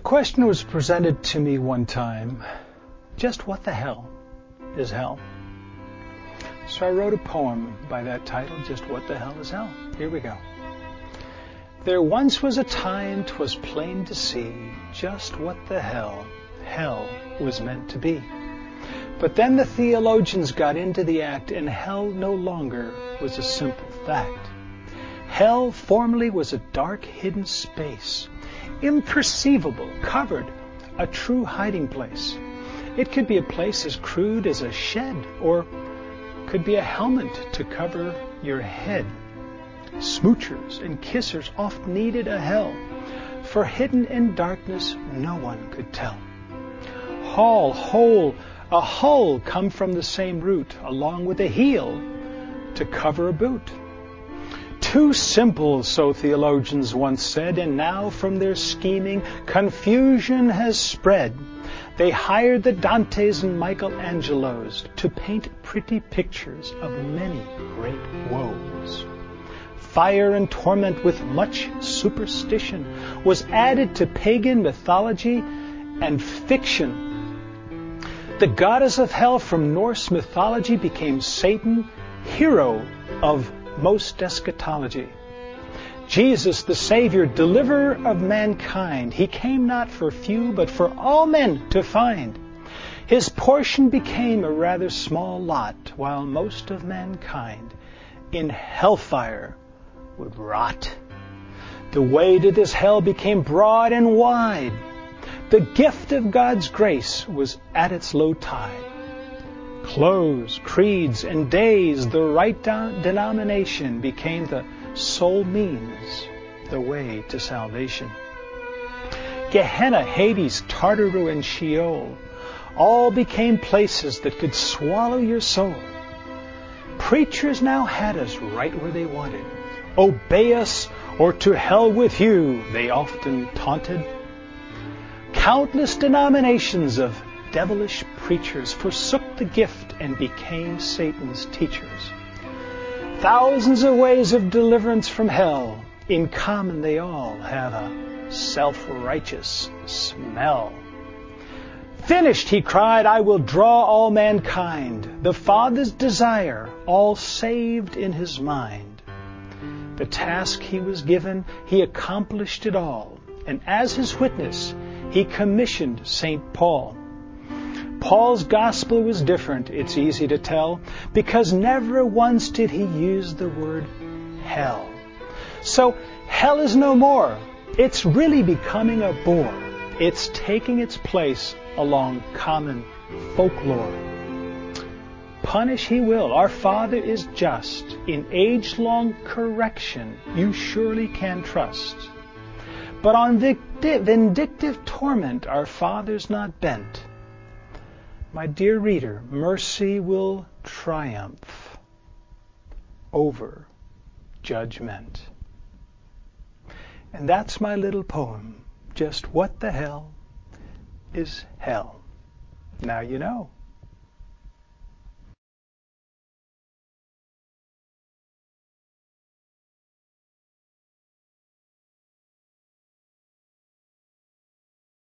question was presented to me one time just what the hell is hell? So I wrote a poem by that title, Just What the Hell is Hell? Here we go. There once was a time 'twas plain to see just what the hell hell was meant to be. But then the theologians got into the act, and hell no longer was a simple fact. Hell formerly was a dark, hidden space, imperceivable, covered, a true hiding place. It could be a place as crude as a shed, or could be a helmet to cover your head. Smoochers and kissers oft needed a hell, for hidden in darkness no one could tell. Hall, hole, a hull come from the same root, along with a heel to cover a boot. Too simple, so theologians once said, and now from their scheming confusion has spread. They hired the Dantes and Michelangelos to paint pretty pictures of many great woes. Fire and torment with much superstition was added to pagan mythology and fiction. The goddess of hell from Norse mythology became Satan, hero of most eschatology. Jesus, the Savior, deliverer of mankind, he came not for few, but for all men to find. His portion became a rather small lot, while most of mankind in hellfire would rot. The way to this hell became broad and wide. The gift of God's grace was at its low tide. Clothes, creeds, and days, the right denomination became the sole means, the way to salvation. Gehenna, Hades, Tartarus, and Sheol all became places that could swallow your soul. Preachers now had us right where they wanted. Obey us or to hell with you, they often taunted. Countless denominations of devilish preachers forsook the gift and became Satan's teachers. Thousands of ways of deliverance from hell. In common, they all have a self righteous smell. Finished, he cried, I will draw all mankind, the Father's desire, all saved in his mind. The task he was given, he accomplished it all, and as his witness, he commissioned St. Paul. Paul's gospel was different, it's easy to tell, because never once did he use the word hell. So hell is no more. It's really becoming a bore. It's taking its place along common folklore. Punish he will. Our Father is just. In age long correction, you surely can trust. But on vindictive torment, our Father's not bent. My dear reader, mercy will triumph over judgment. And that's my little poem. Just what the hell is hell? Now you know.